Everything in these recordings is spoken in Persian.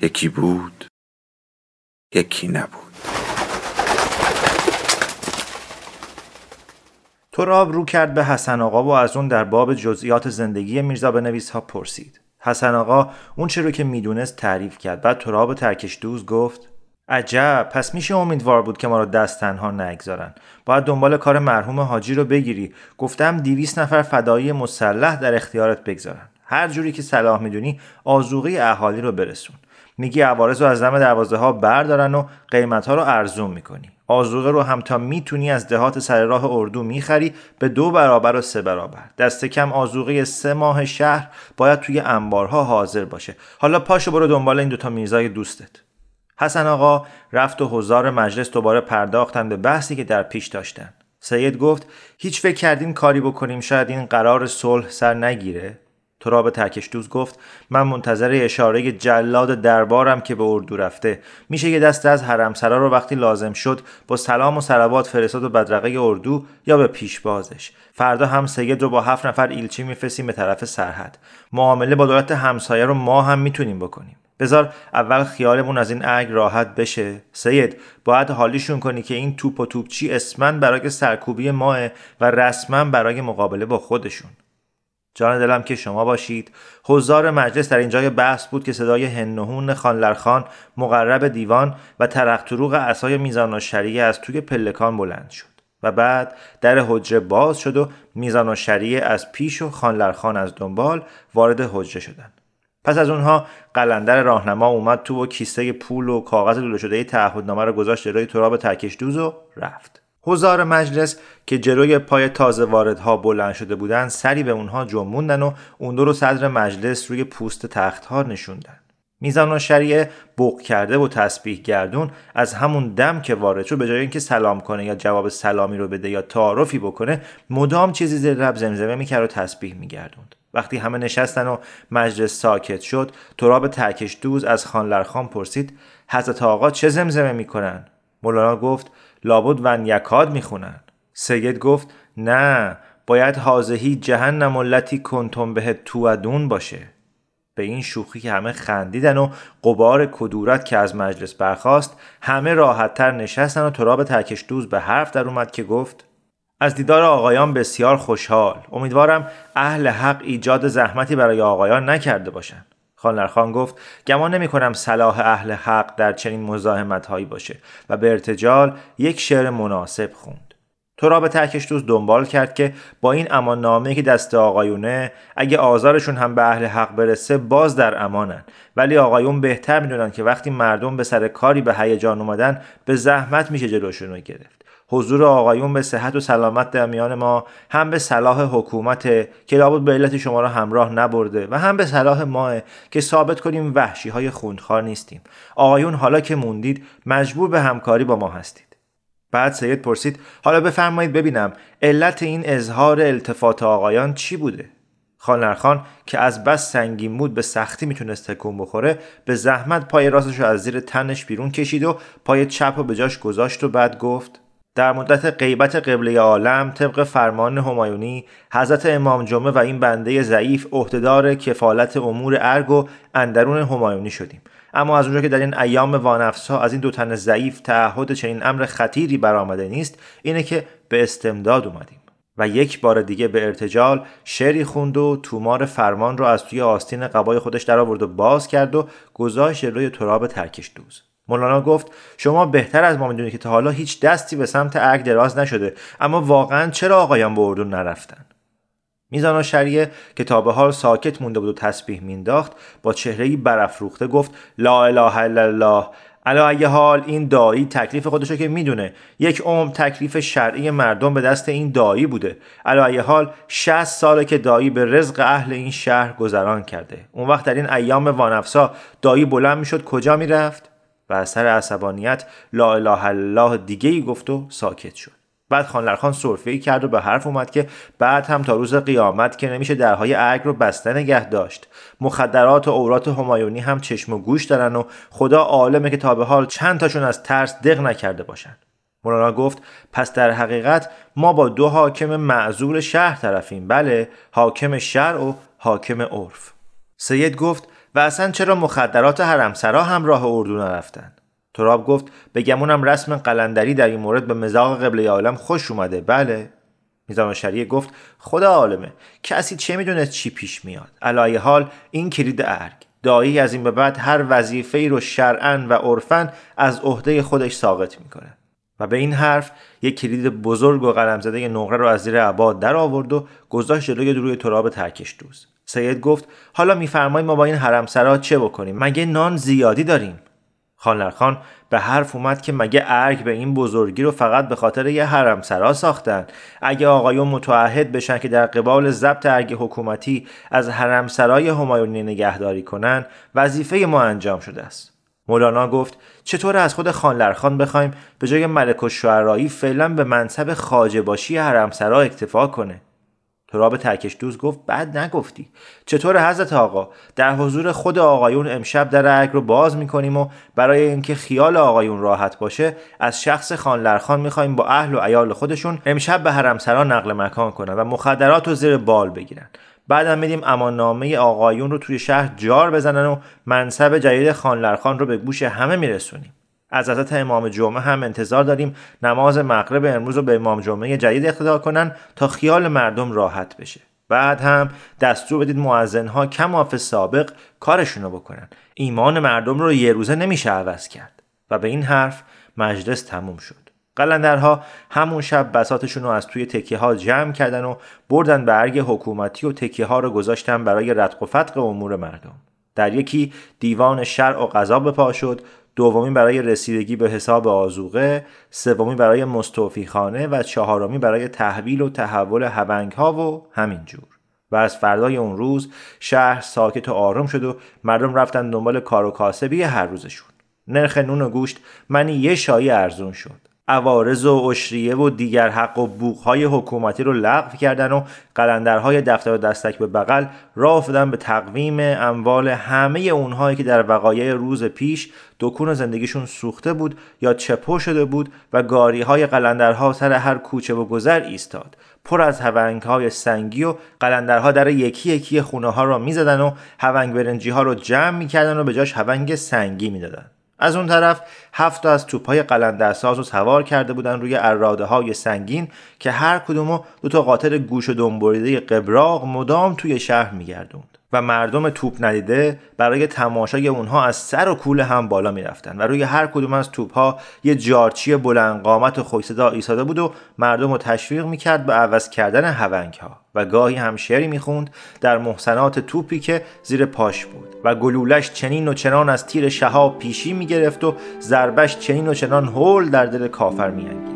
یکی بود یکی نبود. تراب رو کرد به حسن آقا و از اون در باب جزئیات زندگی میرزا بنویس ها پرسید. حسن آقا اون چه رو که می‌دونست تعریف کرد. بعد تراب ترکش دوز گفت عجب پس میشه امیدوار بود که ما رو دست تنها نگذارن. باید دنبال کار مرحوم حاجی رو بگیری. گفتم دیویس نفر فدایی مسلح در اختیارت بگذارن. هر جوری که صلاح می‌دونی آزوغی اهالی رو برسون. میگی عوارض رو از دم دروازه ها بردارن و قیمت ها رو ارزون می‌کنی. آزوغه رو هم تا می‌تونی از دهات سر راه اردو می‌خری به دو برابر و سه برابر. دست کم آزوغه سه ماه شهر باید توی انبارها حاضر باشه. حالا پاشو برو دنبال این دوتا میرزای دوستت. حسن آقا رفت و حضار مجلس دوباره پرداختن به بحثی که در پیش داشتن. سید گفت هیچ فکر کردین کاری بکنیم شاید این قرار صلح سر نگیره؟ تراب ترکش دوز گفت من منتظر اشاره جلاد دربارم که به اردو رفته. میشه یه دست از حرمسرا رو وقتی لازم شد با سلام و سلوات فرستاد و بدرقه اردو یا به پیشبازش. فردا هم سید رو با هفت نفر ایلچی میفرستیم به طرف سرحد. معامله با دولت همسایه رو ما هم می‌تونیم بکنیم. بذار اول خیالمون از این اگ راحت بشه. سید باید حالیشون کنی که این توپ و توپچی اسمن برای سرکوبی ماه و رسما برای مقابله با خودشون. جان دلم که شما باشید. حضار مجلس در اینجای بحث بود که صدای هنهون خانلرخان مقرب دیوان و ترختروق اسای میزان و شریعه از توی پلکان بلند شد و بعد در حجره باز شد و میزان و شریعه از پیش و خانلرخان از دنبال وارد حجره شدند. پس از اونها قلندر راهنما اومد تو و کیسه پول و کاغذ لوله شده تعهدنامه رو گذاشت جلوی تراب ترکش دوز و رفت. حضار مجلس که جلوی پای تازه واردها بلند شده بودند سری به اونها جنبوندن و اون دو رو صدر مجلس روی پوست تختها نشوندن. میزان و شریعه بوق کرده و تسبیح گردون از همون دم که وارد شد به جای اینکه سلام کنه یا جواب سلامی رو بده یا تعارفی بکنه مدام چیزی زیر لب زمزمه می‌کرد و تسبیح میگردوند. وقتی همه نشستن و مجلس ساکت شد تراب ترکش دوز از خانلرخان پرسید حضرت آقا چه زمزمه می‌کنن؟ مولانا گفت لابد ون یکاد می‌خونن. سید گفت نه باید حاضهی جهنم التی کنتم به توادون باشه. به این شوخی که همه خندیدن و قبار کدورت که از مجلس برخاست همه راحتتر نشستن و تراب ترکش دوز به حرف در اومد که گفت از دیدار آقایان بسیار خوشحال. امیدوارم اهل حق ایجاد زحمتی برای آقایان نکرده باشند خان گفت گمان نمی کنم صلاح اهل حق در چنین مزاحمت هایی باشه. و به ارتجال یک شعر مناسب خوند. تو را به ترکش دوست دنبال کرد که با این امان نامه که دست آقایونه اگه آزارشون هم به اهل حق برسه باز در امانن. ولی آقایون بهتر می‌دونن که وقتی مردم به سر کاری به هیجان اومدن به زحمت میشه جلوشون رو گرفت. حضور آقایون به صحت و سلامت در میان ما هم به صلاح حکومت که لابد به علت شما را همراه نبرده و هم به صلاح ما که ثابت کنیم وحشی های خوندخوار نیستیم. آقایون حالا که موندید مجبور به همکاری با ما هستید. بعد سید پرسید حالا بفرمایید ببینم علت این اظهار التفات آقایان چی بوده؟ خانرخان که از بس سنگین بود به سختی می‌تونست تکون بخوره به زحمت پای راستش رو از زیر تنش بیرون کشید و پای چپ رو به جاش گذاشت و بعد گفت در مدت غیبت قبله عالم طبق فرمان همایونی حضرت امام جمعه و این بنده ضعیف عهدهدار کفالت امور ارگ و اندرون همایونی شدیم. اما از اونجا که در این ایام وانفس ها از این دو تن ضعیف تعهد چنین امر خطیری برآمده نیست اینه که به استمداد اومدیم و یک بار دیگه به ارتجال شعری خوند و تومار فرمان رو از توی آستین قبای خودش در آورد و باز کرد و گذاشت روی تراب ترکش دوز. مولانا گفت شما بهتر از ما می‌دونید که تا حالا هیچ دستی به سمت ارگ دراز نشده اما واقعا چرا آقایان به اردن نرفتن؟ میزان و شریعه که تا به حال ساکت مونده بود و تسبیح مینداخت با چهرهی برافروخته گفت لا اله الا الله. علا اگه حال این دایی تکلیف خودشو که می‌دونه. یک عمر تکلیف شرعی مردم به دست این دایی بوده. علا اگه حال 60 ساله که دایی به رزق اهل این شهر گذران کرده. اون وقت در این ایام وانفسا دایی بلند می‌شد کجا می‌رفت؟ و اثر عصبانیت لا اله الله دیگه ای گفت و ساکت شد. بعد خانلرخان صرفه ای کرد و به حرف اومد که بعد هم تا روز قیامت که نمیشه درهای ارگ رو بسته نگه داشت. مخدرات و اورات همایونی هم چشم و گوش دارن و خدا عالمه که تا به حال چند تاشون از ترس دق نکرده باشن. مولانا گفت پس در حقیقت ما با دو حاکم معذور شهر طرفیم. بله حاکم شهر و حاکم عرف. سید گفت و اصلا چرا مخدرات حرمسرا هم راه اردو نرفتن تراب گفت بگمونم رسم قلندری در این مورد به مزاق قبله عالم خوش اومده. بله. میزان شریعه گفت خدا عالمه. کسی چه می‌دونه چی پیش میاد؟ علای حال این کلید ارگ. دایی از این به بعد هر وظیفه ای رو شرعن و عرفن از عهده خودش ساقط می‌کنه. و به این حرف یک کلید بزرگ و قلم زده نقره رو از زیر عباد در آورد و گذاشت جلوی روی تراب ترکش دوز. سید گفت حالا میفرمایید ما با این حرمسرا چه بکنیم؟ مگه نان زیادی داریم؟ خانلرخان به حرف اومد که مگه ارگ به این بزرگی رو فقط به خاطر یه حرمسرا ساختن؟ اگه آقایون متعهد بشن که در قبال ضبط ارگ حکومتی از حرمسرای همایونی نگهداری کنن وظیفه ما انجام شده است. مولانا گفت چطور از خود خانلرخان بخوایم به جای ملک و فعلا به منصب خاجه باشی حرمسرا اکتفا کنه؟ تراب ترکش دوز گفت بعد نگفتی. چطور حضرت آقا؟ در حضور خود آقایون امشب در ارگ رو باز می‌کنیم و برای اینکه خیال آقایون راحت باشه از شخص خانلرخان می‌خوایم با اهل و ایال خودشون امشب به حرمسرا نقل مکان کنن و مخدرات رو زیر بال بگیرن. بعدم میدیم اماننامه آقایون رو توی شهر جار بزنن و منصب جدید خانلرخان رو به گوش همه میرسونیم. از حضرت امام جمعه هم انتظار داریم نماز مغرب امروز رو به امام جمعه جدید اقتدا کنن تا خیال مردم راحت بشه. بعد هم دستور بدید معزنها کم سابق کارشون رو بکنن. ایمان مردم رو یه روزه نمیشه عوض کرد. و به این حرف مجلس تموم شد. قلندرها همون شب بساتشون رو از توی تکیه ها جمع کردن و بردن به حکومتی و تکیه ها رو گذاشتن برای رتق و فتق امور مردم. در یکی دیوان شرع و قضا به پا شد دومی برای رسیدگی به حساب آزوقه سومی برای مستوفیخانه و چهارمی برای تحویل و تحول هبنگ ها و همینجور و از فردای اون روز شهر ساکت و آروم شد و مردم رفتن دنبال کار و کاسبی هر روزشون. نرخ نون و گوشت منی یه شایی ارزون شد. عوارض و اشریه و دیگر حق و بوقهای حکومتی رو لغو کردن و قلندرهای دفتر و دستک به بغل راه افتادن به تقویم اموال همه اونهایی که در وقایع روز پیش دکون زندگیشون سوخته بود یا چپو شده بود و گاری های قلندرها سر هر کوچه و گذر ایستاد. پر از هونگ های سنگی و قلندرها در یکی یکی خونه ها را می‌زدن و هونگ برنجی ها رو جمع می‌کردن و به جاش هونگ سنگی می‌دادن. از اون طرف هفت از توپهای قلندرساز رو سوار کرده بودن روی اراده های سنگین که هر کدومو دو تا قاطر گوش و دنبریده قبراق مدام توی شهر میگردوند. و مردم توپ ندیده برای تماشای اونها از سر و کول هم بالا می‌رفتن و روی هر کدوم از توپ ها یه جارچی بلند قامت و خویصدا ایستاده بود و مردم رو تشویق می‌کرد به عوض کردن هونگ ها و گاهی هم شعری می‌خوند در محسنات توپی که زیر پاش بود و گلولش چنین و چنان از تیر شهاب پیشی می‌گرفت و ضربش چنین و چنان هول در دل کافر میانگیخت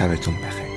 شبتون بخیر.